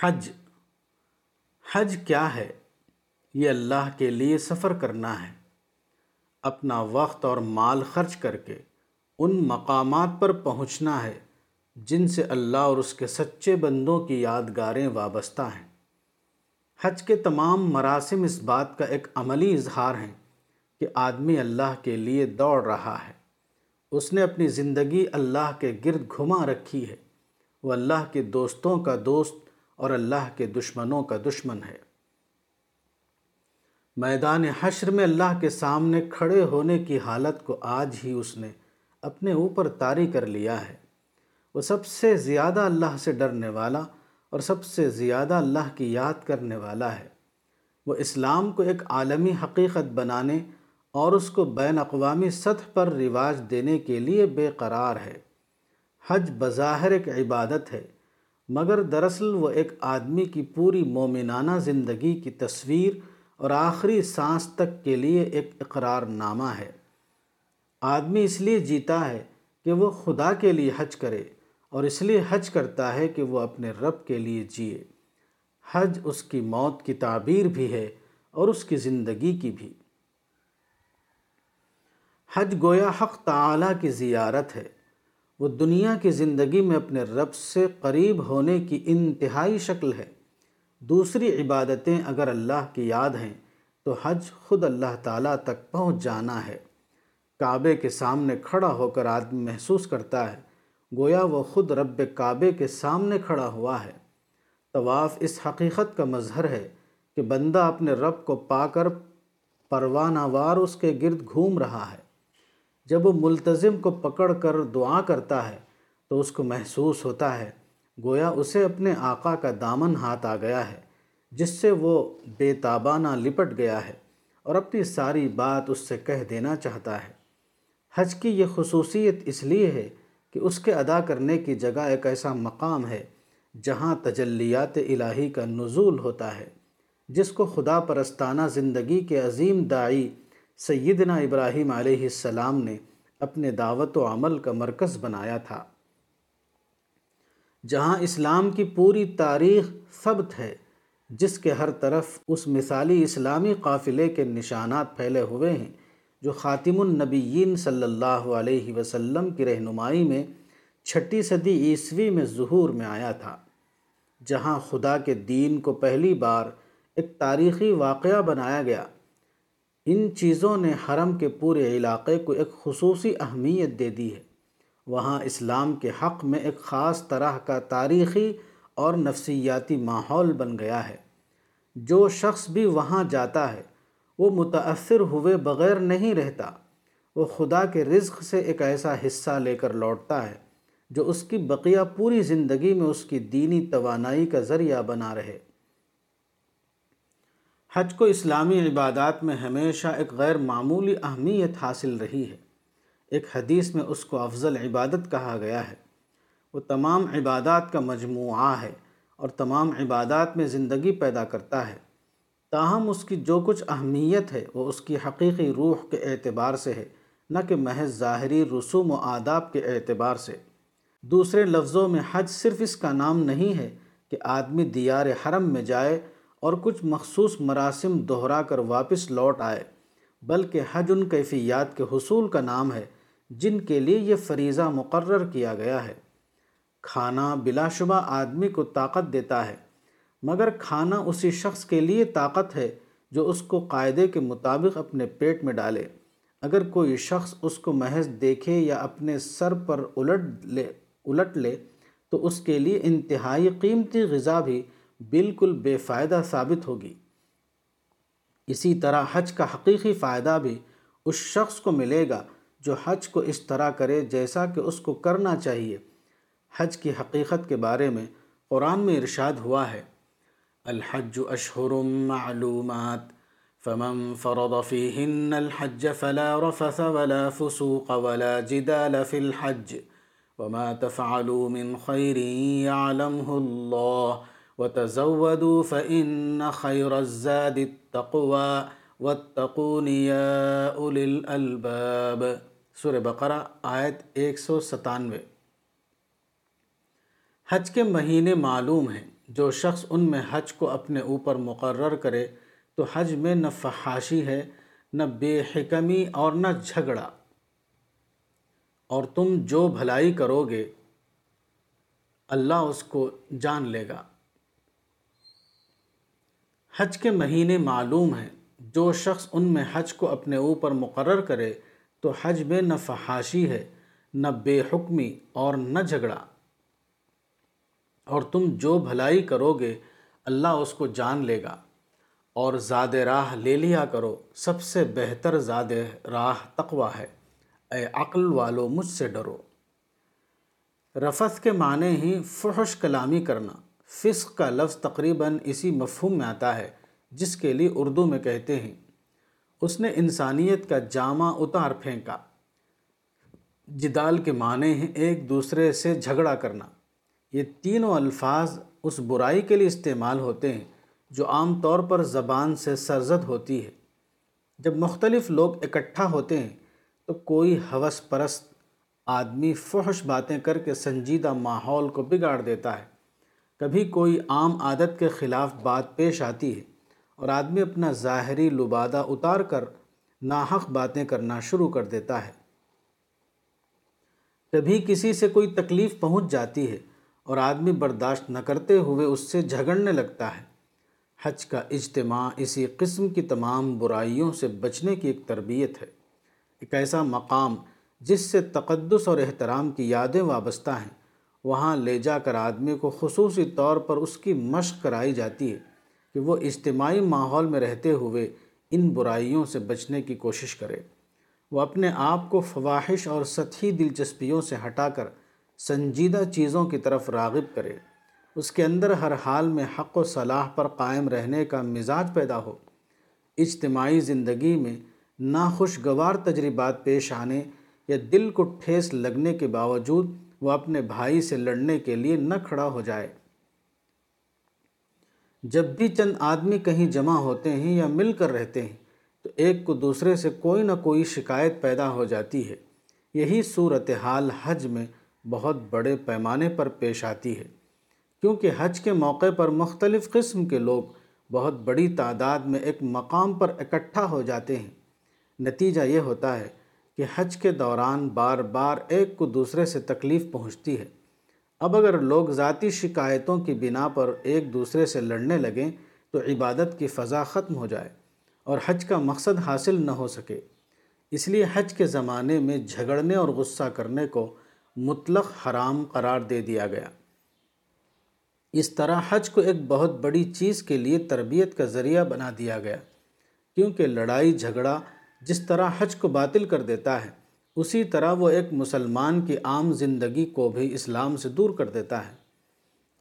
حج۔ حج کیا ہے؟ یہ اللہ کے لیے سفر کرنا ہے۔ اپنا وقت اور مال خرچ کر کے ان مقامات پر پہنچنا ہے جن سے اللہ اور اس کے سچے بندوں کی یادگاریں وابستہ ہیں۔ حج کے تمام مراسم اس بات کا ایک عملی اظہار ہیں کہ آدمی اللہ کے لیے دوڑ رہا ہے۔ اس نے اپنی زندگی اللہ کے گرد گھما رکھی ہے۔ وہ اللہ کے دوستوں کا دوست اور اللہ کے دشمنوں کا دشمن ہے۔ میدان حشر میں اللہ کے سامنے کھڑے ہونے کی حالت کو آج ہی اس نے اپنے اوپر طاری کر لیا ہے۔ وہ سب سے زیادہ اللہ سے ڈرنے والا اور سب سے زیادہ اللہ کی یاد کرنے والا ہے۔ وہ اسلام کو ایک عالمی حقیقت بنانے اور اس کو بین اقوامی سطح پر رواج دینے کے لیے بے قرار ہے۔ حج بظاہر ایک عبادت ہے۔ مگر دراصل وہ ایک آدمی کی پوری مومنانہ زندگی کی تصویر اور آخری سانس تک کے لیے ایک اقرار نامہ ہے۔ آدمی اس لیے جیتا ہے کہ وہ خدا کے لیے حج کرے اور اس لیے حج کرتا ہے کہ وہ اپنے رب کے لیے جیے۔ حج اس کی موت کی تعبیر بھی ہے اور اس کی زندگی کی بھی۔ حج گویا حق تعالی کی زیارت ہے۔ وہ دنیا کی زندگی میں اپنے رب سے قریب ہونے کی انتہائی شکل ہے۔ دوسری عبادتیں اگر اللہ کی یاد ہیں، تو حج خود اللہ تعالیٰ تک پہنچ جانا ہے۔ کعبے کے سامنے کھڑا ہو کر آدمی محسوس کرتا ہے، گویا وہ خود رب کعبے کے سامنے کھڑا ہوا ہے۔ طواف اس حقیقت کا مظہر ہے کہ بندہ اپنے رب کو پا کر پروانہ وار اس کے گرد گھوم رہا ہے۔ جب وہ ملتظم کو پکڑ کر دعا کرتا ہے تو اس کو محسوس ہوتا ہے، گویا اسے اپنے آقا کا دامن ہاتھ آ گیا ہے، جس سے وہ بے تابانہ لپٹ گیا ہے اور اپنی ساری بات اس سے کہہ دینا چاہتا ہے۔ حج کی یہ خصوصیت اس لیے ہے کہ اس کے ادا کرنے کی جگہ ایک ایسا مقام ہے جہاں تجلیات الہی کا نزول ہوتا ہے، جس کو خدا پرستانہ زندگی کے عظیم داعی سیدنا ابراہیم علیہ السلام نے اپنے دعوت و عمل کا مرکز بنایا تھا۔ جہاں اسلام کی پوری تاریخ ثبت ہے، جس کے ہر طرف اس مثالی اسلامی قافلے کے نشانات پھیلے ہوئے ہیں، جو خاتم النبیین صلی اللہ علیہ وسلم کی رہنمائی میں چھٹی صدی عیسوی میں ظہور میں آیا تھا، جہاں خدا کے دین کو پہلی بار ایک تاریخی واقعہ بنایا گیا۔ ان چیزوں نے حرم کے پورے علاقے کو ایک خصوصی اہمیت دے دی ہے۔ وہاں اسلام کے حق میں ایک خاص طرح کا تاریخی اور نفسیاتی ماحول بن گیا ہے۔ جو شخص بھی وہاں جاتا ہے، وہ متاثر ہوئے بغیر نہیں رہتا۔ وہ خدا کے رزق سے ایک ایسا حصہ لے کر لوٹتا ہے، جو اس کی بقیہ پوری زندگی میں اس کی دینی توانائی کا ذریعہ بنا رہے۔ حج کو اسلامی عبادات میں ہمیشہ ایک غیر معمولی اہمیت حاصل رہی ہے۔ ایک حدیث میں اس کو افضل عبادت کہا گیا ہے۔ وہ تمام عبادات کا مجموعہ ہے اور تمام عبادات میں زندگی پیدا کرتا ہے۔ تاہم اس کی جو کچھ اہمیت ہے وہ اس کی حقیقی روح کے اعتبار سے ہے، نہ کہ محض ظاہری رسوم و آداب کے اعتبار سے۔ دوسرے لفظوں میں حج صرف اس کا نام نہیں ہے کہ آدمی دیار حرم میں جائے اور کچھ مخصوص مراسم دہرا کر واپس لوٹ آئے، بلکہ حج ان کیفیات کے حصول کا نام ہے جن کے لیے یہ فریضہ مقرر کیا گیا ہے۔ کھانا بلا شبہ آدمی کو طاقت دیتا ہے، مگر کھانا اسی شخص کے لیے طاقت ہے جو اس کو قاعدے کے مطابق اپنے پیٹ میں ڈالے۔ اگر کوئی شخص اس کو محض دیکھے یا اپنے سر پر الٹ لے الٹ لے، تو اس کے لیے انتہائی قیمتی غذا بھی بالکل بے فائدہ ثابت ہوگی۔ اسی طرح حج کا حقیقی فائدہ بھی اس شخص کو ملے گا جو حج کو اس طرح کرے جیسا کہ اس کو کرنا چاہیے۔ حج کی حقیقت کے بارے میں قرآن میں ارشاد ہوا ہے۔ الحج اشہر معلومات، فمن فرض فيهن الحج فلا رفث ولا فسوق ولا جدال في الحج وما تفعلوا من خير يعلمه الله وَتَزَوَّدُوا فَإِنَّ خَيْرَ الزَّادِ التَّقْوَى وَاتَّقُونِ يَا أُولِي الْأَلْبَابِ. سورہ بقرہ، آیت ایک سو ستانوے. حج کے مہینے معلوم ہیں، جو شخص ان میں حج کو اپنے اوپر مقرر کرے، تو حج میں نہ فحاشی ہے، نہ بے حکمی اور نہ جھگڑا۔ اور تم جو بھلائی کرو گے، اللہ اس کو جان لے گا۔ حج کے مہینے معلوم ہیں۔ جو شخص ان میں حج کو اپنے اوپر مقرر کرے تو حج میں نہ فحاشی ہے، نہ بے حکمی اور نہ جھگڑا۔ اور تم جو بھلائی کرو گے، اللہ اس کو جان لے گا۔ اور زاد راہ لے لیا کرو، سب سے بہتر زاد راہ تقوی ہے۔ اے عقل والو، مجھ سے ڈرو۔ رفت کے معنی ہی فحش کلامی کرنا۔ فسق کا لفظ تقریباً اسی مفہوم میں آتا ہے، جس کے لیے اردو میں کہتے ہیں۔ اس نے انسانیت کا جامع اتار پھینکا۔ جدال کے معنی ہیں ایک دوسرے سے جھگڑا کرنا۔ یہ تینوں الفاظ اس برائی کے لیے استعمال ہوتے ہیں، جو عام طور پر زبان سے سرزد ہوتی ہے۔ جب مختلف لوگ اکٹھا ہوتے ہیں، تو کوئی حوث پرست آدمی فحش باتیں کر کے سنجیدہ ماحول کو بگاڑ دیتا ہے۔ کبھی کوئی عام عادت کے خلاف بات پیش آتی ہے اور آدمی اپنا ظاہری لبادہ اتار کر ناحق باتیں کرنا شروع کر دیتا ہے۔ کبھی کسی سے کوئی تکلیف پہنچ جاتی ہے اور آدمی برداشت نہ کرتے ہوئے اس سے جھگڑنے لگتا ہے۔ حج کا اجتماع اسی قسم کی تمام برائیوں سے بچنے کی ایک تربیت ہے۔ ایک ایسا مقام جس سے تقدس اور احترام کی یادیں وابستہ ہیں۔ وہاں لے جا کر آدمی کو خصوصی طور پر اس کی مشق کرائی جاتی ہے کہ وہ اجتماعی ماحول میں رہتے ہوئے ان برائیوں سے بچنے کی کوشش کرے۔ وہ اپنے آپ کو فواہش اور سطحی دلچسپیوں سے ہٹا کر سنجیدہ چیزوں کی طرف راغب کرے۔ اس کے اندر ہر حال میں حق و صلاح پر قائم رہنے کا مزاج پیدا ہو۔ اجتماعی زندگی میں ناخوشگوار تجربات پیش آنے یا دل کو ٹھیس لگنے کے باوجود وہ اپنے بھائی سے لڑنے کے لیے نہ کھڑا ہو جائے۔ جب بھی چند آدمی کہیں جمع ہوتے ہیں یا مل کر رہتے ہیں، تو ایک کو دوسرے سے کوئی نہ کوئی شکایت پیدا ہو جاتی ہے۔ یہی صورتحال حج میں بہت بڑے پیمانے پر پیش آتی ہے۔ کیونکہ حج کے موقع پر مختلف قسم کے لوگ بہت بڑی تعداد میں ایک مقام پر اکٹھا ہو جاتے ہیں۔ نتیجہ یہ ہوتا ہے کہ حج کے دوران بار بار ایک کو دوسرے سے تکلیف پہنچتی ہے۔ اب اگر لوگ ذاتی شکایتوں کی بنا پر ایک دوسرے سے لڑنے لگیں، تو عبادت کی فضا ختم ہو جائے اور حج کا مقصد حاصل نہ ہو سکے۔ اس لیے حج کے زمانے میں جھگڑنے اور غصہ کرنے کو مطلق حرام قرار دے دیا گیا۔ اس طرح حج کو ایک بہت بڑی چیز کے لیے تربیت کا ذریعہ بنا دیا گیا، کیونکہ لڑائی، جھگڑا جس طرح حج کو باطل کر دیتا ہے، اسی طرح وہ ایک مسلمان کی عام زندگی کو بھی اسلام سے دور کر دیتا ہے۔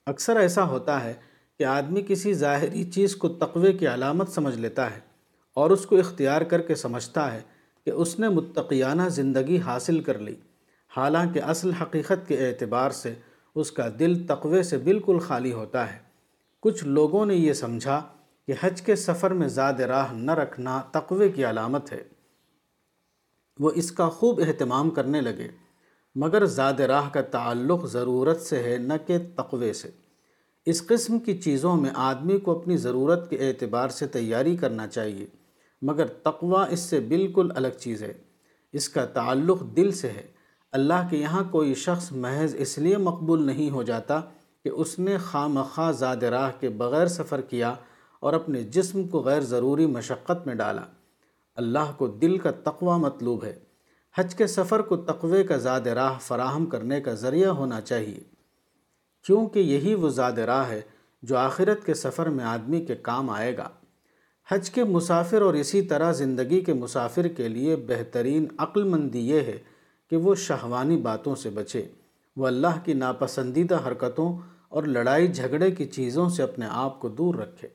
اکثر ایسا ہوتا ہے کہ آدمی کسی ظاہری چیز کو تقوی کی علامت سمجھ لیتا ہے اور اس کو اختیار کر کے سمجھتا ہے کہ اس نے متقیانہ زندگی حاصل کر لی۔ حالانکہ اصل حقیقت کے اعتبار سے اس کا دل تقوی سے بالکل خالی ہوتا ہے۔ کچھ لوگوں نے یہ سمجھا کہ حج کے سفر میں زاد راہ نہ رکھنا تقوی کی علامت ہے۔ وہ اس کا خوب اہتمام کرنے لگے، مگر زاد راہ کا تعلق ضرورت سے ہے نہ کہ تقوی سے۔ اس قسم کی چیزوں میں آدمی کو اپنی ضرورت کے اعتبار سے تیاری کرنا چاہیے، مگر تقوی اس سے بالکل الگ چیز ہے۔ اس کا تعلق دل سے ہے۔ اللہ کے یہاں کوئی شخص محض اس لیے مقبول نہیں ہو جاتا کہ اس نے خواہ مخواہ زاد راہ کے بغیر سفر کیا اور اپنے جسم کو غیر ضروری مشقت میں ڈالا۔ اللہ کو دل کا تقوی مطلوب ہے۔ حج کے سفر کو تقوی کا زاد راہ فراہم کرنے کا ذریعہ ہونا چاہیے۔ کیونکہ یہی وہ زاد راہ ہے جو آخرت کے سفر میں آدمی کے کام آئے گا۔ حج کے مسافر اور اسی طرح زندگی کے مسافر کے لیے بہترین عقل مندی یہ ہے کہ وہ شہوانی باتوں سے بچے۔ وہ اللہ کی ناپسندیدہ حرکتوں اور لڑائی جھگڑے کی چیزوں سے اپنے آپ کو دور رکھے۔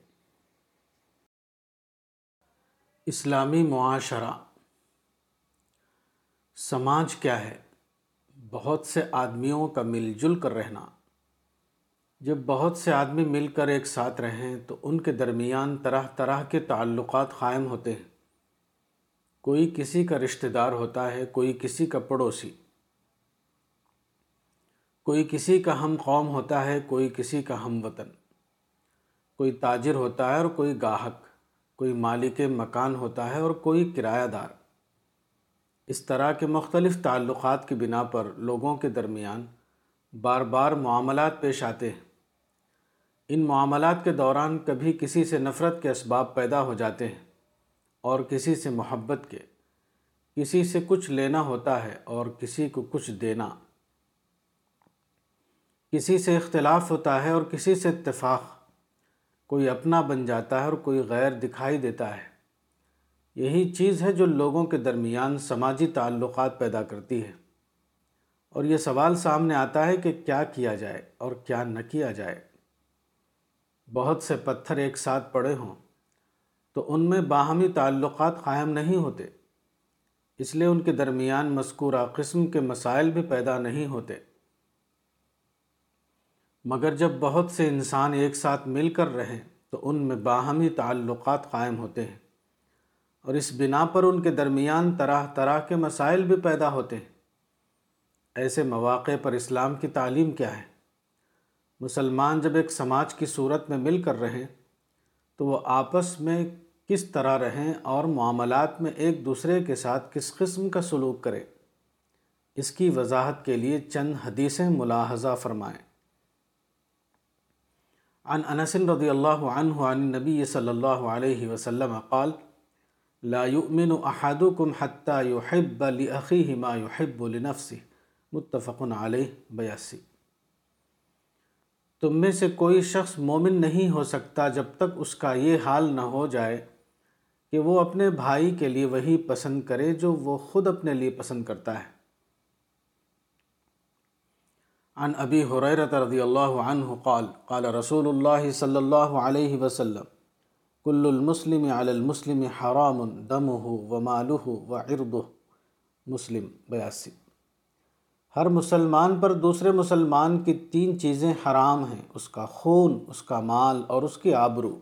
اسلامی معاشرہ، سماج کیا ہے؟ بہت سے آدمیوں کا مل جل کر رہنا۔ جب بہت سے آدمی مل کر ایک ساتھ رہیں تو ان کے درمیان طرح طرح کے تعلقات قائم ہوتے ہیں۔ کوئی کسی کا رشتہ دار ہوتا ہے، کوئی کسی کا پڑوسی۔ کوئی کسی کا ہم قوم ہوتا ہے، کوئی کسی کا ہم وطن۔ کوئی تاجر ہوتا ہے اور کوئی گاہک۔ کوئی مالک مکان ہوتا ہے اور کوئی کرایہ دار۔ اس طرح کے مختلف تعلقات کی بنا پر لوگوں کے درمیان بار بار معاملات پیش آتے ہیں۔ ان معاملات کے دوران کبھی کسی سے نفرت کے اسباب پیدا ہو جاتے ہیں اور کسی سے محبت کے۔ کسی سے کچھ لینا ہوتا ہے اور کسی کو کچھ دینا۔ کسی سے اختلاف ہوتا ہے اور کسی سے اتفاق۔ کوئی اپنا بن جاتا ہے اور کوئی غیر دکھائی دیتا ہے۔ یہی چیز ہے جو لوگوں کے درمیان سماجی تعلقات پیدا کرتی ہے۔ اور یہ سوال سامنے آتا ہے کہ کیا کیا جائے اور کیا نہ کیا جائے۔ بہت سے پتھر ایک ساتھ پڑے ہوں تو ان میں باہمی تعلقات قائم نہیں ہوتے۔ اس لیے ان کے درمیان مذکورہ قسم کے مسائل بھی پیدا نہیں ہوتے۔ مگر جب بہت سے انسان ایک ساتھ مل کر رہیں تو ان میں باہمی تعلقات قائم ہوتے ہیں اور اس بنا پر ان کے درمیان طرح طرح کے مسائل بھی پیدا ہوتے ہیں۔ ایسے مواقع پر اسلام کی تعلیم کیا ہے؟ مسلمان جب ایک سماج کی صورت میں مل کر رہیں تو وہ آپس میں کس طرح رہیں اور معاملات میں ایک دوسرے کے ساتھ کس قسم کا سلوک کریں؟ اس کی وضاحت کے لیے چند حدیثیں ملاحظہ فرمائیں۔ عن انس رضی اللہ عنہ عن نبی صلی اللہ علیہ وسلم قال، لا يؤمن احدكم حتى يحب لاخيه ما يحب لنفسه. متفق علیہ، بیاسی. تم میں سے کوئی شخص مومن نہیں ہو سکتا جب تک اس کا یہ حال نہ ہو جائے کہ وہ اپنے بھائی کے لیے وہی پسند کرے جو وہ خود اپنے لیے پسند کرتا ہے۔ عن ابی حریرت رضی اللہ عنہ قال قال رسول اللہ صلی اللہ علیہ وسلم، کل المسلم علی المسلم حرام دمہ ومالہ وعرضہ مسلم بیاسی۔ ہر مسلمان پر دوسرے مسلمان کی تین چیزیں حرام ہیں، اس کا خون، اس کا مال اور اس کی آبرو۔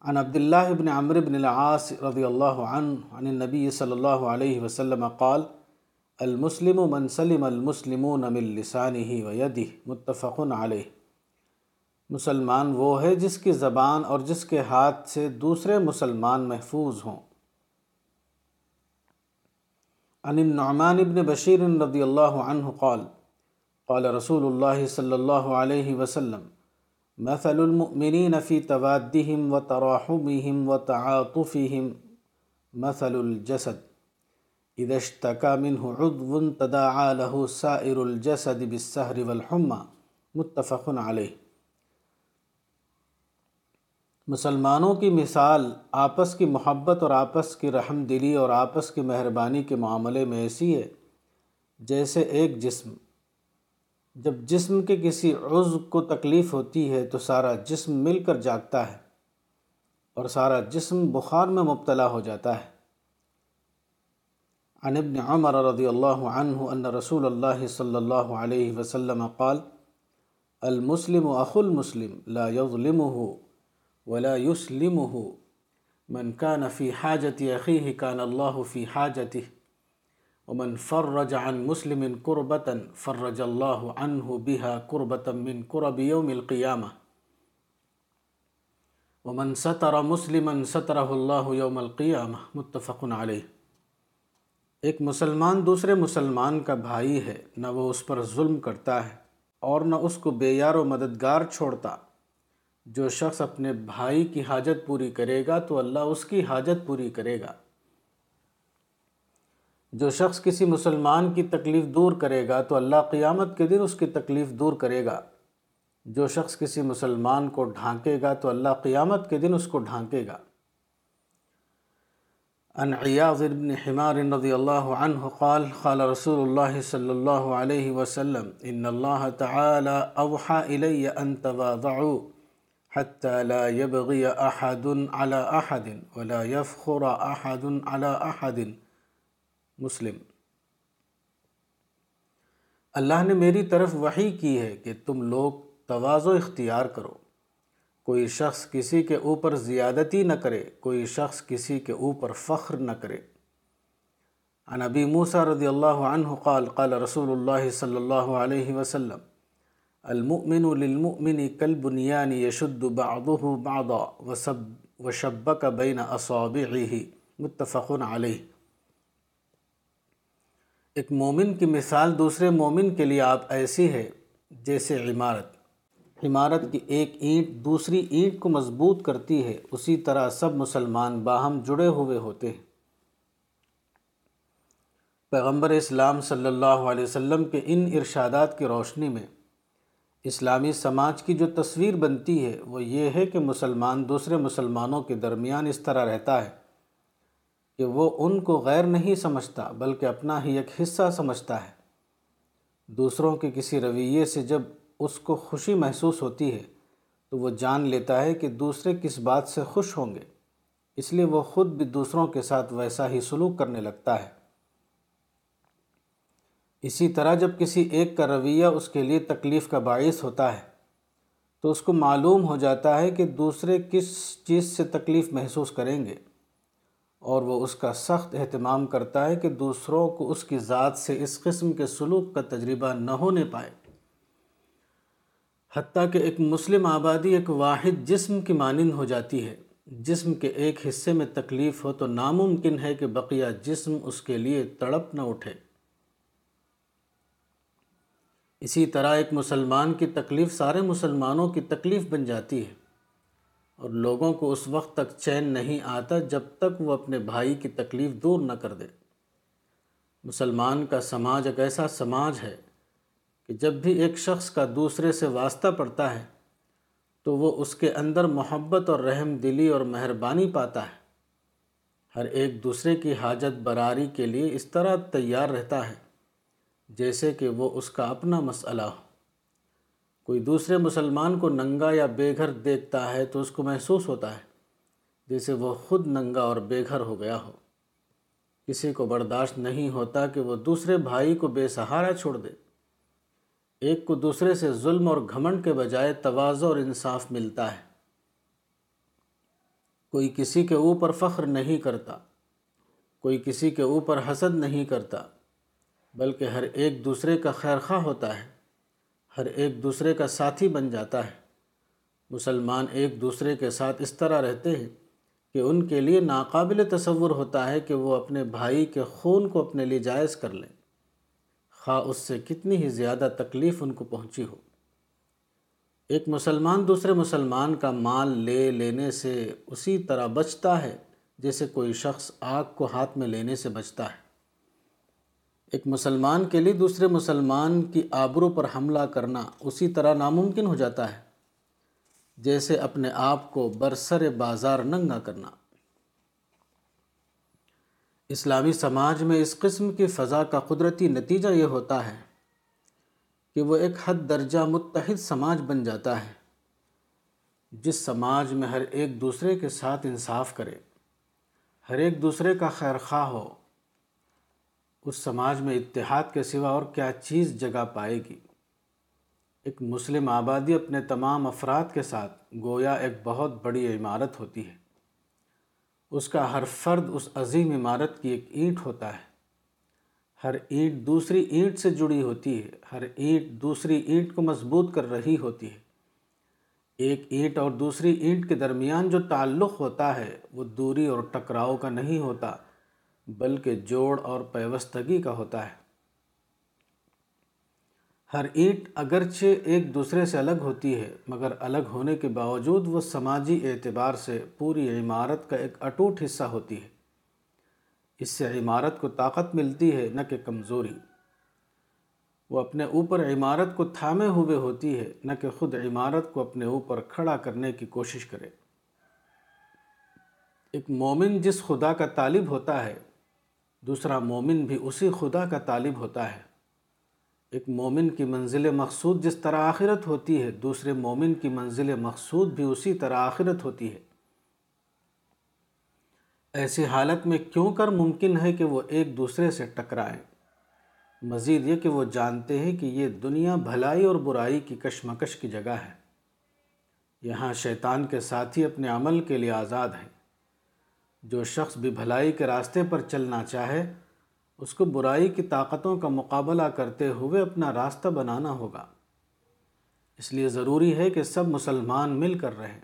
عن عبداللہ بن عمر بن العاص رضی اللہ عنہ، عن النبی صلی اللہ علیہ وسلم قال المسلم من سلم المسلمون من لسانه ویدہ متفق علیہ مسلمان وہ ہے جس کی زبان اور جس کے ہاتھ سے دوسرے مسلمان محفوظ ہوں۔ عن النعمان بن بشیر رضی اللہ عنہ قال قال رسول اللہ صلی اللہ علیہ وسلم، مثل المؤمنین فی توادہم وتراحمہم وتعاطفہم مثل الجسد۔ اذا اشتكى منه عضو تداعى له سائر الجسد بالسهر والحمى. متفق علیہ. مسلمانوں کی مثال آپس کی محبت اور آپس کی رحم دلی اور آپس کی مہربانی کے معاملے میں ایسی ہے جیسے ایک جسم. جب جسم کے کسی عضو کو تکلیف ہوتی ہے تو سارا جسم مل کر جاگتا ہے اور سارا جسم بخار میں مبتلا ہو جاتا ہے۔ عن ابن عمر رضی اللہ عنہ ان رسول اللہ صلی اللہ علیہ وسلم قال، المسلم اخو المسلم لا يظلمه ولا يسلمه من كان في حاجة أخيه كان الله في حاجته ومن فرج عن مسلم كربة فرج الله عنه بها كربة من كرب يوم القيامة ومن ستر مسلما ستره الله يوم القيامة متفق عليه ایک مسلمان دوسرے مسلمان کا بھائی ہے، نہ وہ اس پر ظلم کرتا ہے اور نہ اس کو بے یار و مددگار چھوڑتا۔ جو شخص اپنے بھائی کی حاجت پوری کرے گا تو اللہ اس کی حاجت پوری کرے گا۔ جو شخص کسی مسلمان کی تکلیف دور کرے گا تو اللہ قیامت کے دن اس کی تکلیف دور کرے گا۔ جو شخص کسی مسلمان کو ڈھانکے گا تو اللہ قیامت کے دن اس کو ڈھانکے گا۔ عن عياض بن حمار رضي الله عنه قال قال رسول الله صلى الله عليه وسلم، إن الله تعالى أوحى إلي أن تواضعوا حتى لا يبغي أحد على أحد ولا يفخر أحد على أحد. مسلم. اللہ نے میری طرف وحی کی ہے کہ تم لوگ تواضع اختیار کرو۔ کوئی شخص کسی کے اوپر زیادتی نہ کرے، کوئی شخص کسی کے اوپر فخر نہ کرے۔ عن ابی موسیٰ رضی اللہ عنہ قال قال رسول اللہ صلی اللہ علیہ وسلم، المؤمن للمؤمن کل بنیانی یشد بعضه بعضا وسب و شبک بین اصابعه متفق علیہ۔ ایک مومن کی مثال دوسرے مومن کے لیے آپ ایسی ہے جیسے عمارت۔ عمارت کی ایک اینٹ دوسری اینٹ کو مضبوط کرتی ہے، اسی طرح سب مسلمان باہم جڑے ہوئے ہوتے ہیں۔ پیغمبر اسلام صلی اللہ علیہ وسلم کے ان ارشادات کی روشنی میں اسلامی سماج کی جو تصویر بنتی ہے، وہ یہ ہے کہ مسلمان دوسرے مسلمانوں کے درمیان اس طرح رہتا ہے کہ وہ ان کو غیر نہیں سمجھتا، بلکہ اپنا ہی ایک حصہ سمجھتا ہے۔ دوسروں کے کسی رویے سے جب اس کو خوشی محسوس ہوتی ہے، تو وہ جان لیتا ہے کہ دوسرے کس بات سے خوش ہوں گے۔ اس لیے وہ خود بھی دوسروں کے ساتھ ویسا ہی سلوک کرنے لگتا ہے۔ اسی طرح جب کسی ایک کا رویہ اس کے لیے تکلیف کا باعث ہوتا ہے، تو اس کو معلوم ہو جاتا ہے کہ دوسرے کس چیز سے تکلیف محسوس کریں گے۔ اور وہ اس کا سخت اہتمام کرتا ہے کہ دوسروں کو اس کی ذات سے اس قسم کے سلوک کا تجربہ نہ ہونے پائے۔ حتیٰ کہ ایک مسلم آبادی ایک واحد جسم کی مانند ہو جاتی ہے۔ جسم کے ایک حصے میں تکلیف ہو تو ناممکن ہے کہ بقیہ جسم اس کے لیے تڑپ نہ اٹھے۔ اسی طرح ایک مسلمان کی تکلیف سارے مسلمانوں کی تکلیف بن جاتی ہے اور لوگوں کو اس وقت تک چین نہیں آتا جب تک وہ اپنے بھائی کی تکلیف دور نہ کر دے۔ مسلمان کا سماج ایک ایسا سماج ہے کہ جب بھی ایک شخص کا دوسرے سے واسطہ پڑتا ہے، تو وہ اس کے اندر محبت اور رحم، دلی اور مہربانی پاتا ہے۔ ہر ایک دوسرے کی حاجت براری کے لیے اس طرح تیار رہتا ہے، جیسے کہ وہ اس کا اپنا مسئلہ ہو۔ کوئی دوسرے مسلمان کو ننگا یا بے گھر دیکھتا ہے تو اس کو محسوس ہوتا ہے، جیسے وہ خود ننگا اور بے گھر ہو گیا ہو۔ کسی کو برداشت نہیں ہوتا کہ وہ دوسرے بھائی کو بے سہارا چھوڑ دے۔ ایک کو دوسرے سے ظلم اور گھمنڈ کے بجائے توازو اور انصاف ملتا ہے۔ کوئی کسی کے اوپر فخر نہیں کرتا، کوئی کسی کے اوپر حسد نہیں کرتا، بلکہ ہر ایک دوسرے کا خیرخواہ ہوتا ہے، ہر ایک دوسرے کا ساتھی بن جاتا ہے۔ مسلمان ایک دوسرے کے ساتھ اس طرح رہتے ہیں کہ ان کے لیے ناقابل تصور ہوتا ہے کہ وہ اپنے بھائی کے خون کو اپنے لیے جائز کر لیں۔ خواہ اس سے کتنی ہی زیادہ تکلیف ان کو پہنچی ہو۔ ایک مسلمان دوسرے مسلمان کا مال لے لینے سے اسی طرح بچتا ہے جیسے کوئی شخص آگ کو ہاتھ میں لینے سے بچتا ہے۔ ایک مسلمان کے لیے دوسرے مسلمان کی آبرو پر حملہ کرنا اسی طرح ناممکن ہو جاتا ہے۔ جیسے اپنے آپ کو برسر بازار ننگا کرنا۔ اسلامی سماج میں اس قسم کی فضا کا قدرتی نتیجہ یہ ہوتا ہے کہ وہ ایک حد درجہ متحد سماج بن جاتا ہے، جس سماج میں ہر ایک دوسرے کے ساتھ انصاف کرے، ہر ایک دوسرے کا خیر خواہ ہو، اس سماج میں اتحاد کے سوا اور کیا چیز جگہ پائے گی؟ ایک مسلم آبادی اپنے تمام افراد کے ساتھ گویا ایک بہت بڑی عمارت ہوتی ہے۔ اس کا ہر فرد اس عظیم عمارت کی ایک اینٹ ہوتا ہے۔ ہر اینٹ دوسری اینٹ سے جڑی ہوتی ہے۔ ہر اینٹ دوسری اینٹ کو مضبوط کر رہی ہوتی ہے۔ ایک اینٹ اور دوسری اینٹ کے درمیان جو تعلق ہوتا ہے، وہ دوری اور ٹکراؤ کا نہیں ہوتا، بلکہ جوڑ اور پیوستگی کا ہوتا ہے۔ ہر اینٹ اگرچہ ایک دوسرے سے الگ ہوتی ہے، مگر الگ ہونے کے باوجود وہ سماجی اعتبار سے پوری عمارت کا ایک اٹوٹ حصہ ہوتی ہے۔ اس سے عمارت کو طاقت ملتی ہے، نہ کہ کمزوری۔ وہ اپنے اوپر عمارت کو تھامے ہوئے ہوتی ہے، نہ کہ خود عمارت کو اپنے اوپر کھڑا کرنے کی کوشش کرے۔ ایک مومن جس خدا کا طالب ہوتا ہے، دوسرا مومن بھی اسی خدا کا طالب ہوتا ہے۔ ایک مومن کی منزل مقصود جس طرح آخرت ہوتی ہے، دوسرے مومن کی منزل مقصود بھی اسی طرح آخرت ہوتی ہے۔ ایسی حالت میں کیوں کر ممکن ہے کہ وہ ایک دوسرے سے ٹکرائیں مزید یہ کہ وہ جانتے ہیں کہ یہ دنیا بھلائی اور برائی کی کشمکش کی جگہ ہے۔ یہاں شیطان کے ساتھی اپنے عمل کے لیے آزاد ہیں۔ جو شخص بھی بھلائی کے راستے پر چلنا چاہے اس کو برائی کی طاقتوں کا مقابلہ کرتے ہوئے اپنا راستہ بنانا ہوگا۔ اس لیے ضروری ہے کہ سب مسلمان مل کر رہیں۔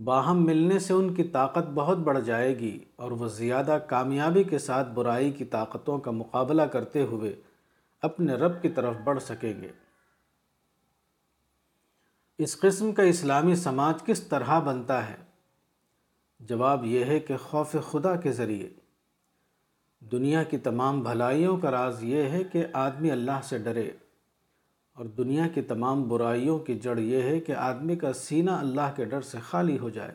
باہم ملنے سے ان کی طاقت بہت بڑھ جائے گی اور وہ زیادہ کامیابی کے ساتھ برائی کی طاقتوں کا مقابلہ کرتے ہوئے اپنے رب کی طرف بڑھ سکیں گے۔ اس قسم کا اسلامی سماج کس طرح بنتا ہے؟ جواب یہ ہے کہ خوف خدا کے ذریعے۔ دنیا کی تمام بھلائیوں کا راز یہ ہے کہ آدمی اللہ سے ڈرے اور دنیا کی تمام برائیوں کی جڑ یہ ہے کہ آدمی کا سینہ اللہ کے ڈر سے خالی ہو جائے۔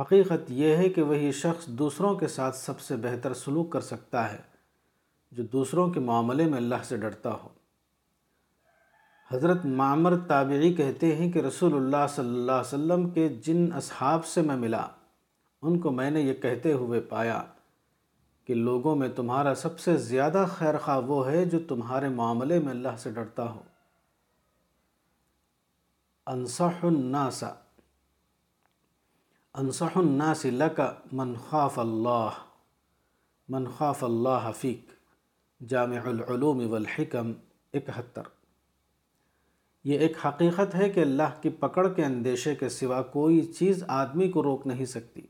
حقیقت یہ ہے کہ وہی شخص دوسروں کے ساتھ سب سے بہتر سلوک کر سکتا ہے جو دوسروں کے معاملے میں اللہ سے ڈرتا ہو۔ حضرت معمر تابعی کہتے ہیں کہ رسول اللہ صلی اللہ علیہ وسلم کے جن اصحاب سے میں ملا، ان کو میں نے یہ کہتے ہوئے پایا۔ کہ لوگوں میں تمہارا سب سے زیادہ خیر خواہ وہ ہے جو تمہارے معاملے میں اللہ سے ڈرتا ہو۔ انصح الناس۔ انصح الناس لک من خاف اللہ۔ من خاف اللہ حفیق جامع العلوم والحکم۔ اکہتر۔ یہ ایک حقیقت ہے کہ اللہ کی پکڑ کے اندیشے کے سوا کوئی چیز آدمی کو روک نہیں سکتی۔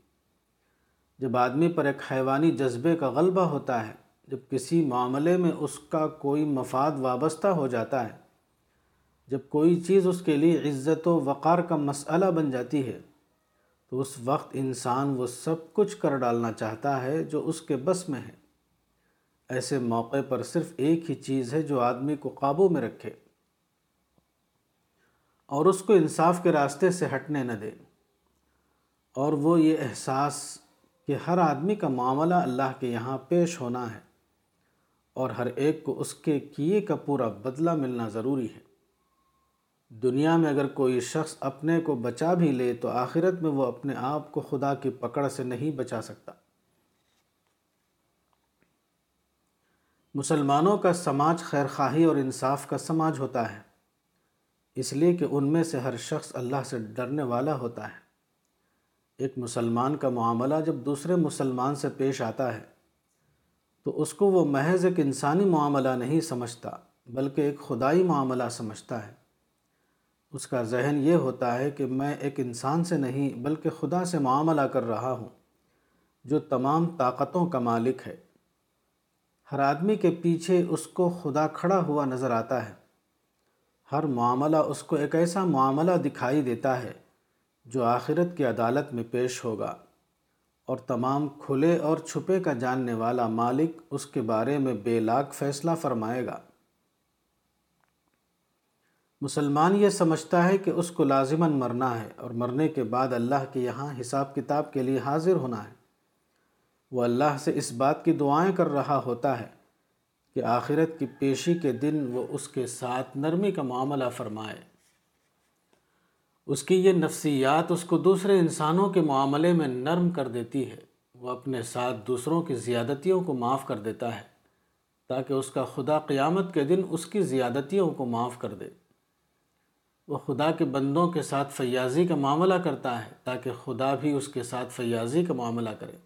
جب آدمی پر ایک حیوانی جذبے کا غلبہ ہوتا ہے، جب کسی معاملے میں اس کا کوئی مفاد وابستہ ہو جاتا ہے، جب کوئی چیز اس کے لیے عزت و وقار کا مسئلہ بن جاتی ہے، تو اس وقت انسان وہ سب کچھ کر ڈالنا چاہتا ہے جو اس کے بس میں ہے۔ ایسے موقع پر صرف ایک ہی چیز ہے جو آدمی کو قابو میں رکھے۔ اور اس کو انصاف کے راستے سے ہٹنے نہ دے۔ اور وہ یہ احساس کہ ہر آدمی کا معاملہ اللہ کے یہاں پیش ہونا ہے اور ہر ایک کو اس کے کیے کا پورا بدلہ ملنا ضروری ہے۔ دنیا میں اگر کوئی شخص اپنے کو بچا بھی لے تو آخرت میں وہ اپنے آپ کو خدا کی پکڑ سے نہیں بچا سکتا۔ مسلمانوں کا سماج خیر خواہی اور انصاف کا سماج ہوتا ہے، اس لیے کہ ان میں سے ہر شخص اللہ سے ڈرنے والا ہوتا ہے۔ ایک مسلمان کا معاملہ جب دوسرے مسلمان سے پیش آتا ہے، تو اس کو وہ محض ایک انسانی معاملہ نہیں سمجھتا، بلکہ ایک خدائی معاملہ سمجھتا ہے۔ اس کا ذہن یہ ہوتا ہے کہ میں ایک انسان سے نہیں، بلکہ خدا سے معاملہ کر رہا ہوں، جو تمام طاقتوں کا مالک ہے۔ ہر آدمی کے پیچھے اس کو خدا کھڑا ہوا نظر آتا ہے۔ ہر معاملہ اس کو ایک ایسا معاملہ دکھائی دیتا ہے جو آخرت کی عدالت میں پیش ہوگا اور تمام کھلے اور چھپے کا جاننے والا مالک اس کے بارے میں بے لاک فیصلہ فرمائے گا۔ مسلمان یہ سمجھتا ہے کہ اس کو لازماً مرنا ہے اور مرنے کے بعد اللہ کے یہاں حساب کتاب کے لیے حاضر ہونا ہے۔ وہ اللہ سے اس بات کی دعائیں کر رہا ہوتا ہے کہ آخرت کی پیشی کے دن وہ اس کے ساتھ نرمی کا معاملہ فرمائے۔ اس کی یہ نفسیات اس کو دوسرے انسانوں کے معاملے میں نرم کر دیتی ہے۔ وہ اپنے ساتھ دوسروں کی زیادتیوں کو معاف کر دیتا ہے، تاکہ اس کا خدا قیامت کے دن اس کی زیادتیوں کو معاف کر دے۔ وہ خدا کے بندوں کے ساتھ فیاضی کا معاملہ کرتا ہے، تاکہ خدا بھی اس کے ساتھ فیاضی کا معاملہ کرے۔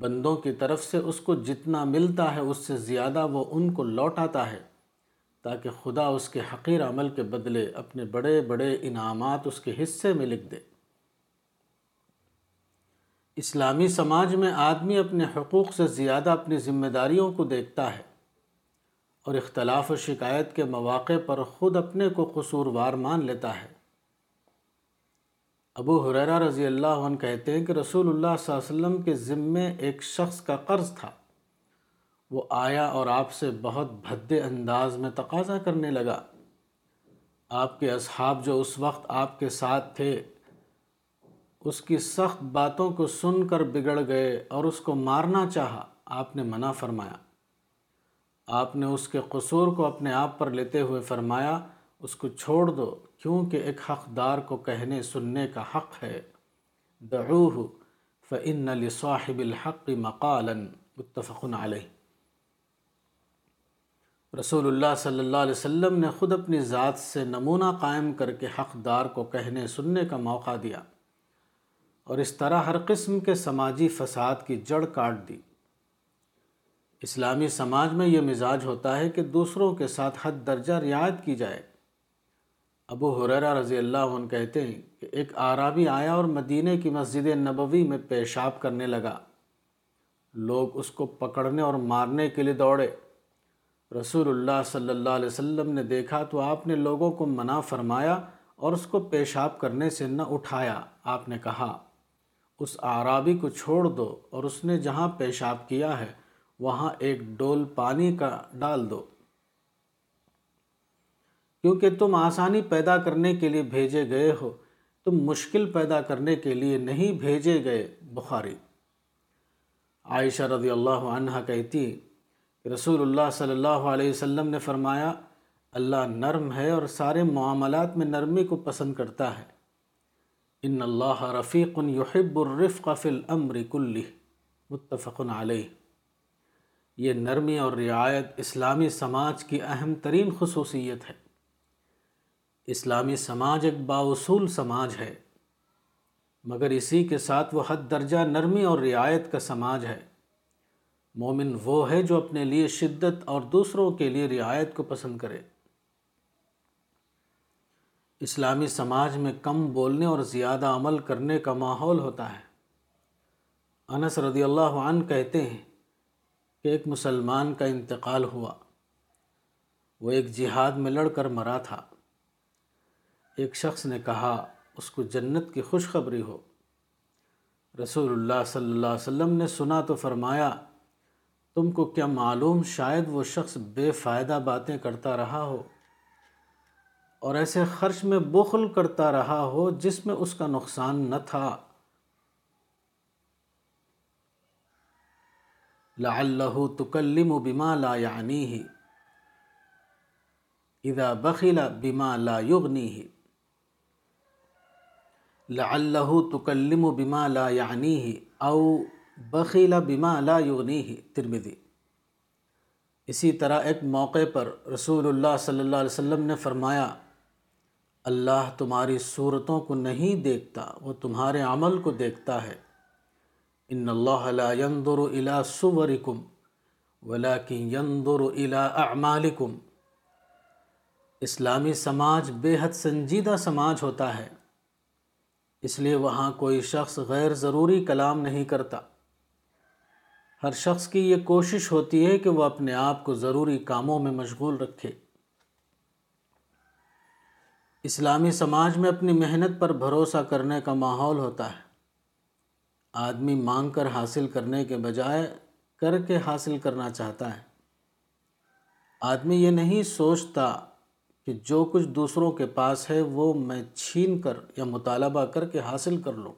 بندوں کی طرف سے اس کو جتنا ملتا ہے، اس سے زیادہ وہ ان کو لوٹاتا ہے۔ تاکہ خدا اس کے حقیر عمل کے بدلے اپنے بڑے بڑے انعامات اس کے حصے میں لکھ دے۔ اسلامی سماج میں آدمی اپنے حقوق سے زیادہ اپنی ذمہ داریوں کو دیکھتا ہے اور اختلاف و شکایت کے مواقع پر خود اپنے کو قصوروار مان لیتا ہے۔ ابو حریرہ رضی اللہ عنہ کہتے ہیں کہ رسول اللہ صلی اللہ علیہ وسلم کے ذمے ایک شخص کا قرض تھا۔ وہ آیا اور آپ سے بہت بھدے انداز میں تقاضا کرنے لگا۔ آپ کے اصحاب جو اس وقت آپ کے ساتھ تھے، اس کی سخت باتوں کو سن کر بگڑ گئے اور اس کو مارنا چاہا، آپ نے منع فرمایا۔ آپ نے اس کے قصور کو اپنے آپ پر لیتے ہوئے فرمایا، اس کو چھوڑ دو، کیونکہ ایک حقدار کو کہنے، سننے کا حق ہے۔ دعوہ فَإِنَّ لِصَاحِبِ الْحَقِّ مَقَالًا، متفق علیہ رسول اللہ صلی اللہ علیہ وسلم نے خود اپنی ذات سے نمونہ قائم کر کے حقدار کو کہنے سننے کا موقع دیا اور اس طرح ہر قسم کے سماجی فساد کی جڑ کاٹ دی۔ اسلامی سماج میں یہ مزاج ہوتا ہے کہ دوسروں کے ساتھ حد درجہ رعایت کی جائے۔ ابو حریرہ رضی اللہ عنہ کہتے ہیں کہ ایک عرابی آیا اور مدینہ کی مسجد نبوی میں پیشاب کرنے لگا۔ لوگ اس کو پکڑنے اور مارنے کے لیے دوڑے۔ رسول اللہ صلی اللہ علیہ وسلم نے دیکھا تو آپ نے لوگوں کو منع فرمایا اور اس کو پیشاب کرنے سے نہ اٹھایا۔ آپ نے کہا، اس عرابی کو چھوڑ دو اور اس نے جہاں پیشاب کیا ہے، وہاں ایک ڈول پانی کا ڈال دو۔ کیونکہ تم آسانی پیدا کرنے کے لیے بھیجے گئے ہو، تم مشکل پیدا کرنے کے لیے نہیں بھیجے گئے، بخاری۔ عائشہ رضی اللہ عنہ کہتی رسول اللہ صلی اللہ علیہ وسلم نے فرمایا، اللہ نرم ہے اور سارے معاملات میں نرمی کو پسند کرتا ہے۔ ان اللہ رفیق یحب الرفق فی الامر کلی متفق علیہ۔ یہ نرمی اور رعایت اسلامی سماج کی اہم ترین خصوصیت ہے۔ اسلامی سماج ایک باوصول سماج ہے، مگر اسی کے ساتھ وہ حد درجہ نرمی اور رعایت کا سماج ہے۔ مومن وہ ہے جو اپنے لیے شدت اور دوسروں کے لیے رعایت کو پسند کرے۔ اسلامی سماج میں کم بولنے اور زیادہ عمل کرنے کا ماحول ہوتا ہے۔ انس رضی اللہ عنہ کہتے ہیں کہ ایک مسلمان کا انتقال ہوا۔ وہ ایک جہاد میں لڑ کر مرا تھا۔ ایک شخص نے کہا، اس کو جنت کی خوشخبری ہو۔ رسول اللہ صلی اللہ علیہ وسلم نے سنا تو فرمایا تم کو کیا معلوم شاید وہ شخص بے فائدہ باتیں کرتا رہا ہو اور ایسے خرچ میں بخل کرتا رہا ہو جس میں اس کا نقصان نہ تھا۔ لعلہ تکلم بما لا یعنیہ۔ اذا بخل بما لا یغنیہ۔ لعلہ تکلم بما لا یعنیہ۔ او بخیل بما لا یغنیہ ترمذی۔ اسی طرح ایک موقع پر رسول اللہ صلی اللہ علیہ وسلم نے فرمایا، اللہ تمہاری صورتوں کو نہیں دیکھتا، وہ تمہارے عمل کو دیکھتا ہے۔ ان اللہ لا ينظر الى صورکم ولكن ينظر الى اعمالکم۔ اسلامی سماج بے حد سنجیدہ سماج ہوتا ہے، اس لیے وہاں کوئی شخص غیر ضروری کلام نہیں کرتا۔ ہر شخص کی یہ کوشش ہوتی ہے کہ وہ اپنے آپ کو ضروری کاموں میں مشغول رکھے۔ اسلامی سماج میں اپنی محنت پر بھروسہ کرنے کا ماحول ہوتا ہے۔ آدمی مانگ کر حاصل کرنے کے بجائے کر کے حاصل کرنا چاہتا ہے۔ آدمی یہ نہیں سوچتا کہ جو کچھ دوسروں کے پاس ہے وہ میں چھین کر یا مطالبہ کر کے حاصل کر لوں،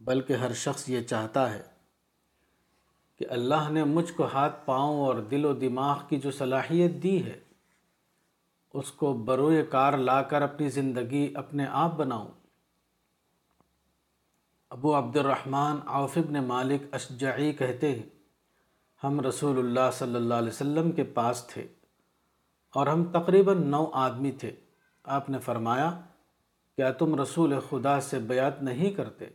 بلکہ ہر شخص یہ چاہتا ہے۔ کہ اللہ نے مجھ کو ہاتھ پاؤں اور دل و دماغ کی جو صلاحیت دی ہے، اس کو بروئے کار لا کر اپنی زندگی اپنے آپ بناؤں۔ ابو عبد الرحمن عوف بن مالک اشجعی کہتے ہیں، ہم رسول اللہ صلی اللہ علیہ وسلم کے پاس تھے اور ہم تقریباً نو آدمی تھے۔ آپ نے فرمایا، کیا تم رسول خدا سے بیعت نہیں کرتے؟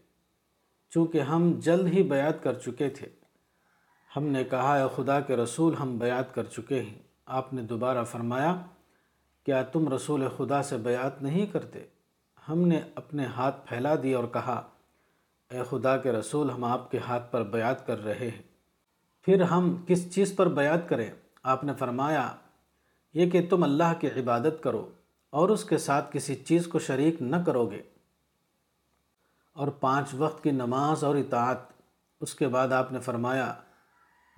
چونکہ ہم جلد ہی بیعت کر چکے تھے۔ ہم نے کہا، اے خدا کے رسول، ہم بیعت کر چکے ہیں. آپ نے دوبارہ فرمایا، کیا تم رسول خدا سے بیعت نہیں کرتے؟ ہم نے اپنے ہاتھ پھیلا دی اور کہا، اے خدا کے رسول، ہم آپ کے ہاتھ پر بیعت کر رہے ہیں۔ پھر ہم کس چیز پر بیعت کریں؟ آپ نے فرمایا، یہ کہ تم اللہ کی عبادت کرو اور اس کے ساتھ کسی چیز کو شریک نہ کرو گے اور پانچ وقت کی نماز اور اطاعت. اس کے بعد آپ نے فرمایا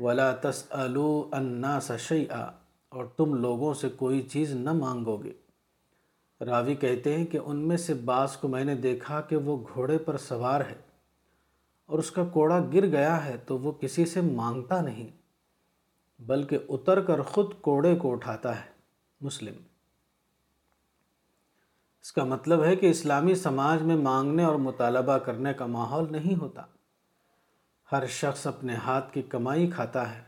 ولا تسألوا الناس شیئا اور تم لوگوں سے کوئی چیز نہ مانگو گے۔ راوی کہتے ہیں کہ ان میں سے بعض کو میں نے دیکھا کہ وہ گھوڑے پر سوار ہے، اور اس کا کوڑا گر گیا ہے تو وہ کسی سے مانگتا نہیں، بلکہ اتر کر خود کوڑے کو اٹھاتا ہے۔ مسلم۔ اس کا مطلب ہے کہ اسلامی سماج میں مانگنے اور مطالبہ کرنے کا ماحول نہیں ہوتا۔ ہر شخص اپنے ہاتھ کی کمائی کھاتا ہے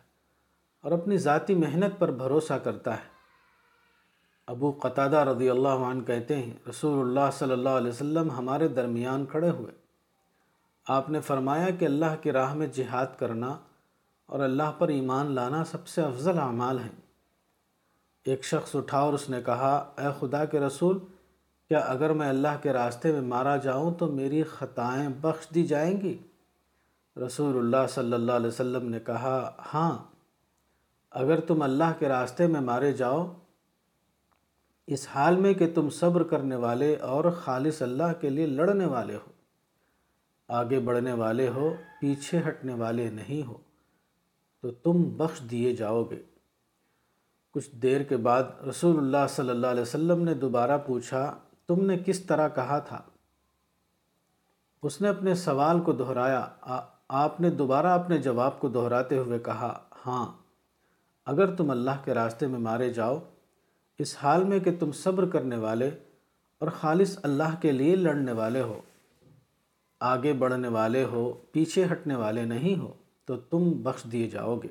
اور اپنی ذاتی محنت پر بھروسہ کرتا ہے۔ ابو قطادہ رضی اللہ عنہ کہتے ہیں، رسول اللہ صلی اللہ علیہ وسلم ہمارے درمیان کھڑے ہوئے۔ آپ نے فرمایا کہ اللہ کی راہ میں جہاد کرنا اور اللہ پر ایمان لانا سب سے افضل اعمال ہیں۔ ایک شخص اٹھا اور اس نے کہا، اے خدا کے رسول، کیا اگر میں اللہ کے راستے میں مارا جاؤں تو میری خطائیں بخش دی جائیں گی؟ رسول اللہ صلی اللہ علیہ وسلم نے کہا ہاں اگر تم اللہ کے راستے میں مارے جاؤ، اس حال میں کہ تم صبر کرنے والے اور خالص اللہ کے لیے لڑنے والے ہو۔ آگے بڑھنے والے ہو، پیچھے ہٹنے والے نہیں ہو، تو تم بخش دیے جاؤ گے۔ کچھ دیر کے بعد رسول اللہ صلی اللہ علیہ وسلم نے دوبارہ پوچھا، تم نے کس طرح کہا تھا؟ اس نے اپنے سوال کو دہرایا آپ نے دوبارہ اپنے جواب کو دہراتے ہوئے کہا ہاں اگر تم اللہ کے راستے میں مارے جاؤ، اس حال میں کہ تم صبر کرنے والے اور خالص اللہ کے لیے لڑنے والے ہو، آگے بڑھنے والے ہو، پیچھے ہٹنے والے نہیں ہو، تو تم بخش دیے جاؤ گے۔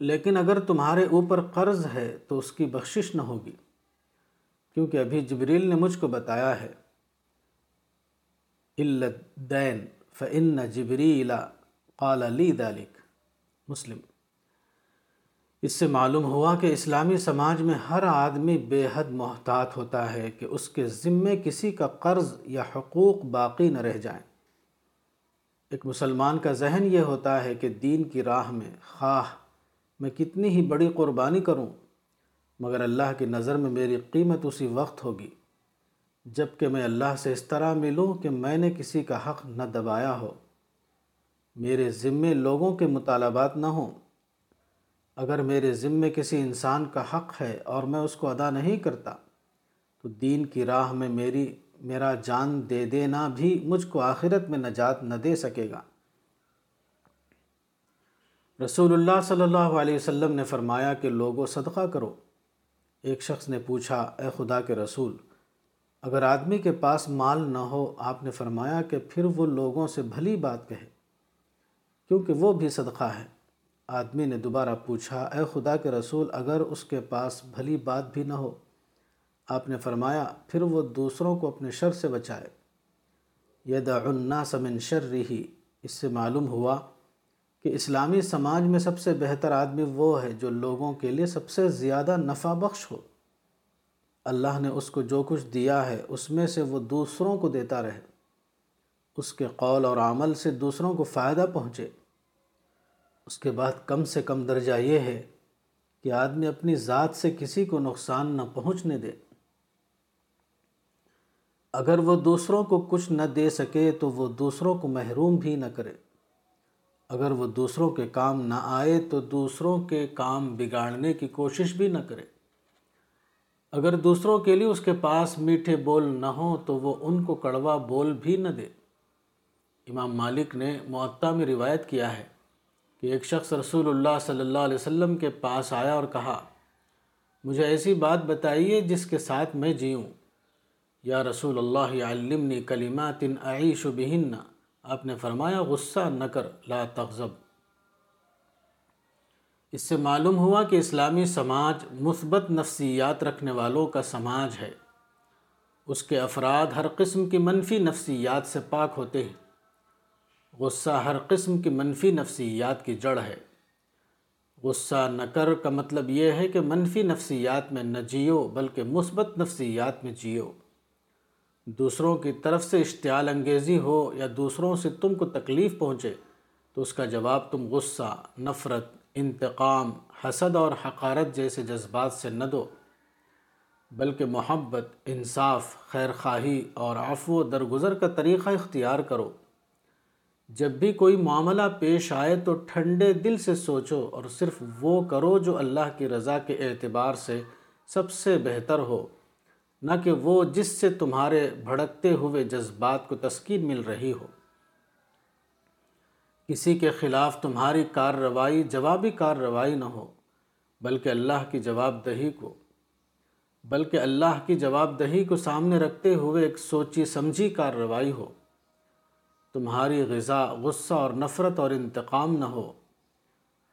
لیکن اگر تمہارے اوپر قرض ہے، تو اس کی بخشش نہ ہوگی، کیونکہ ابھی جبریل نے مجھ کو بتایا ہے۔ دین فن جبریلا قال علی دالک مسلم. اس سے معلوم ہوا کہ اسلامی سماج میں ہر آدمی بے حد محتاط ہوتا ہے کہ اس کے ذمے کسی کا قرض یا حقوق باقی نہ رہ جائیں۔ ایک مسلمان کا ذہن یہ ہوتا ہے کہ دین کی راہ میں خواہ میں کتنی ہی بڑی قربانی کروں، مگر اللہ کی نظر میں میری قیمت اسی وقت ہوگی۔ جبکہ میں اللہ سے اس طرح ملوں کہ میں نے کسی کا حق نہ دبایا ہو۔ میرے ذمے لوگوں کے مطالبات نہ ہوں۔ اگر میرے ذمے کسی انسان کا حق ہے اور میں اس کو ادا نہیں کرتا، تو دین کی راہ میں میری، میرا جان دے دینا بھی مجھ کو آخرت میں نجات نہ دے سکے گا۔ رسول اللہ صلی اللہ علیہ وسلم نے فرمایا کہ لوگوں صدقہ کرو۔ ایک شخص نے پوچھا، اے خدا کے رسول اگر آدمی کے پاس مال نہ ہو، آپ نے فرمایا کہ پھر وہ لوگوں سے بھلی بات کہے، کیونکہ وہ بھی صدقہ ہے۔ آدمی نے دوبارہ پوچھا، اے خدا کے رسول، اگر اس کے پاس بھلی بات بھی نہ ہو، آپ نے فرمایا، پھر وہ دوسروں کو اپنے شر سے بچائے۔ الناس من شر رہی اس سے معلوم ہوا کہ اسلامی سماج میں سب سے بہتر آدمی وہ ہے جو لوگوں کے لیے سب سے زیادہ نفع بخش ہو۔ اللہ نے اس کو جو کچھ دیا ہے، اس میں سے وہ دوسروں کو دیتا رہے۔ اس کے قول اور عمل سے دوسروں کو فائدہ پہنچے۔ اس کے بعد کم سے کم درجہ یہ ہے کہ آدمی اپنی ذات سے کسی کو نقصان نہ پہنچنے دے۔ اگر وہ دوسروں کو کچھ نہ دے سکے تو وہ دوسروں کو محروم بھی نہ کرے۔ اگر وہ دوسروں کے کام نہ آئے تو دوسروں کے کام بگاڑنے کی کوشش بھی نہ کرے۔ اگر دوسروں کے لیے اس کے پاس میٹھے بول نہ ہوں تو وہ ان کو کڑوا بول بھی نہ دے۔ امام مالک نے معطا میں روایت کیا ہے کہ ایک شخص رسول اللہ صلی اللہ علیہ وسلم کے پاس آیا اور کہا، مجھے ایسی بات بتائیے جس کے ساتھ میں جیوں۔ یا رسول اللہ، علمنی کلمات اعیش بہن۔ آپ نے فرمایا، غصہ نہ کر، لا تغضب۔ اس سے معلوم ہوا کہ اسلامی سماج مثبت نفسیات رکھنے والوں کا سماج ہے۔ اس کے افراد ہر قسم کی منفی نفسیات سے پاک ہوتے ہیں۔ غصہ ہر قسم کی منفی نفسیات کی جڑ ہے۔ غصہ نہ کر کا مطلب یہ ہے کہ منفی نفسیات میں نہ جیو، بلکہ مثبت نفسیات میں جیو۔ دوسروں کی طرف سے اشتعال انگیزی ہو یا دوسروں سے تم کو تکلیف پہنچے، تو اس کا جواب تم غصہ، نفرت انتقام، حسد اور حقارت جیسے جذبات سے نہ دو، بلکہ محبت، انصاف خیر خواہی اور عفو و درگزر کا طریقہ اختیار کرو۔ جب بھی کوئی معاملہ پیش آئے تو ٹھنڈے دل سے سوچو اور صرف وہ کرو جو اللہ کی رضا کے اعتبار سے سب سے بہتر ہو، نہ کہ وہ جس سے تمہارے بھڑکتے ہوئے جذبات کو تسکین مل رہی ہو۔ کسی کے خلاف تمہاری کارروائی، جوابی کارروائی نہ ہو، بلکہ اللہ کی جواب دہی کو، بلکہ اللہ کی جواب دہی کو سامنے رکھتے ہوئے ایک سوچی سمجھی کارروائی ہو۔ تمہاری غذا غصہ اور نفرت اور انتقام نہ ہو،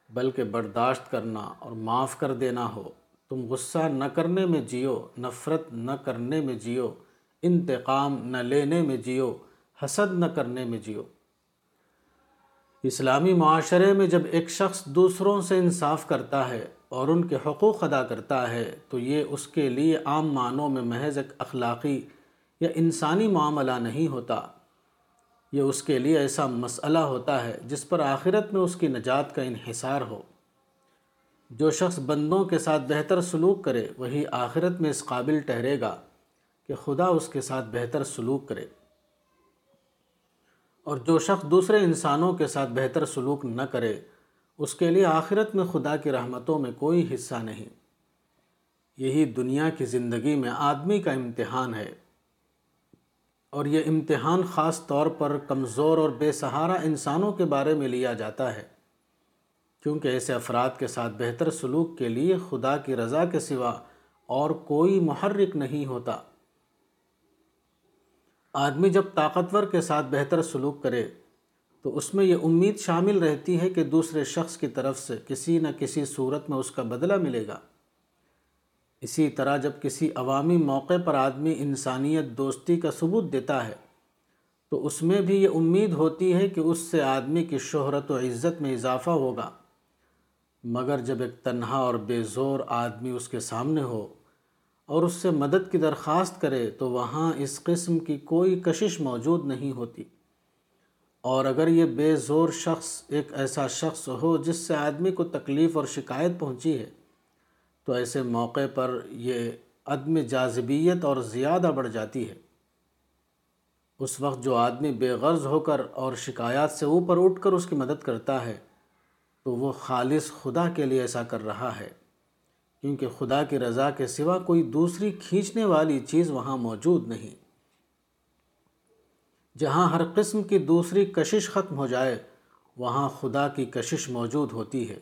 بلکہ برداشت کرنا اور معاف کر دینا ہو۔ تم غصہ نہ کرنے میں جیو، نفرت نہ کرنے میں جیو، انتقام نہ لینے میں جیو، حسد نہ کرنے میں جیو۔ اسلامی معاشرے میں جب ایک شخص دوسروں سے انصاف کرتا ہے اور ان کے حقوق ادا کرتا ہے، تو یہ اس کے لیے عام معنوں میں محض ایک اخلاقی یا انسانی معاملہ نہیں ہوتا۔ یہ اس کے لیے ایسا مسئلہ ہوتا ہے جس پر آخرت میں اس کی نجات کا انحصار ہو۔ جو شخص بندوں کے ساتھ بہتر سلوک کرے، وہی آخرت میں اس قابل ٹھہرے گا کہ خدا اس کے ساتھ بہتر سلوک کرے۔ اور جو شخص دوسرے انسانوں کے ساتھ بہتر سلوک نہ کرے، اس کے لیے آخرت میں خدا کی رحمتوں میں کوئی حصہ نہیں۔ یہی دنیا کی زندگی میں آدمی کا امتحان ہے۔ اور یہ امتحان خاص طور پر کمزور اور بے سہارا انسانوں کے بارے میں لیا جاتا ہے۔ کیونکہ ایسے افراد کے ساتھ بہتر سلوک کے لیے خدا کی رضا کے سوا اور کوئی محرک نہیں ہوتا۔ آدمی جب طاقتور کے ساتھ بہتر سلوک کرے، تو اس میں یہ امید شامل رہتی ہے کہ دوسرے شخص کی طرف سے کسی نہ کسی صورت میں اس کا بدلہ ملے گا۔ اسی طرح جب کسی عوامی موقع پر آدمی انسانیت دوستی کا ثبوت دیتا ہے، تو اس میں بھی یہ امید ہوتی ہے کہ اس سے آدمی کی شہرت و عزت میں اضافہ ہوگا۔ مگر جب ایک تنہا اور بے زور آدمی اس کے سامنے ہو اور اس سے مدد کی درخواست کرے تو وہاں اس قسم کی کوئی کشش موجود نہیں ہوتی۔ اور اگر یہ بے زور شخص ایک ایسا شخص ہو جس سے آدمی کو تکلیف اور شکایت پہنچی ہے، تو ایسے موقع پر یہ عدم جاذبیت اور زیادہ بڑھ جاتی ہے۔ اس وقت جو آدمی بے غرض ہو کر اور شکایات سے اوپر اٹھ کر اس کی مدد کرتا ہے، تو وہ خالص خدا کے لیے ایسا کر رہا ہے۔ کیونکہ خدا کی رضا کے سوا کوئی دوسری کھینچنے والی چیز وہاں موجود نہیں۔ جہاں ہر قسم کی دوسری کشش ختم ہو جائے، وہاں خدا کی کشش موجود ہوتی ہے۔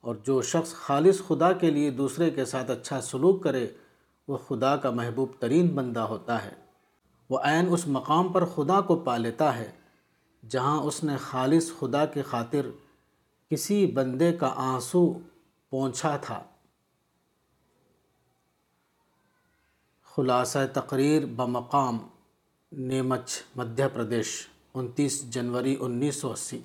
اور جو شخص خالص خدا کے لیے دوسرے کے ساتھ اچھا سلوک کرے، وہ خدا کا محبوب ترین بندہ ہوتا ہے۔ وہ عین اس مقام پر خدا کو پا لیتا ہے، جہاں اس نے خالص خدا کی خاطر کسی بندے کا آنسو پونچھا تھا۔ خلاصہ تقریر بمقام نیمچ مدھیہ پردیش انتیس جنوری انیس سو اسی۔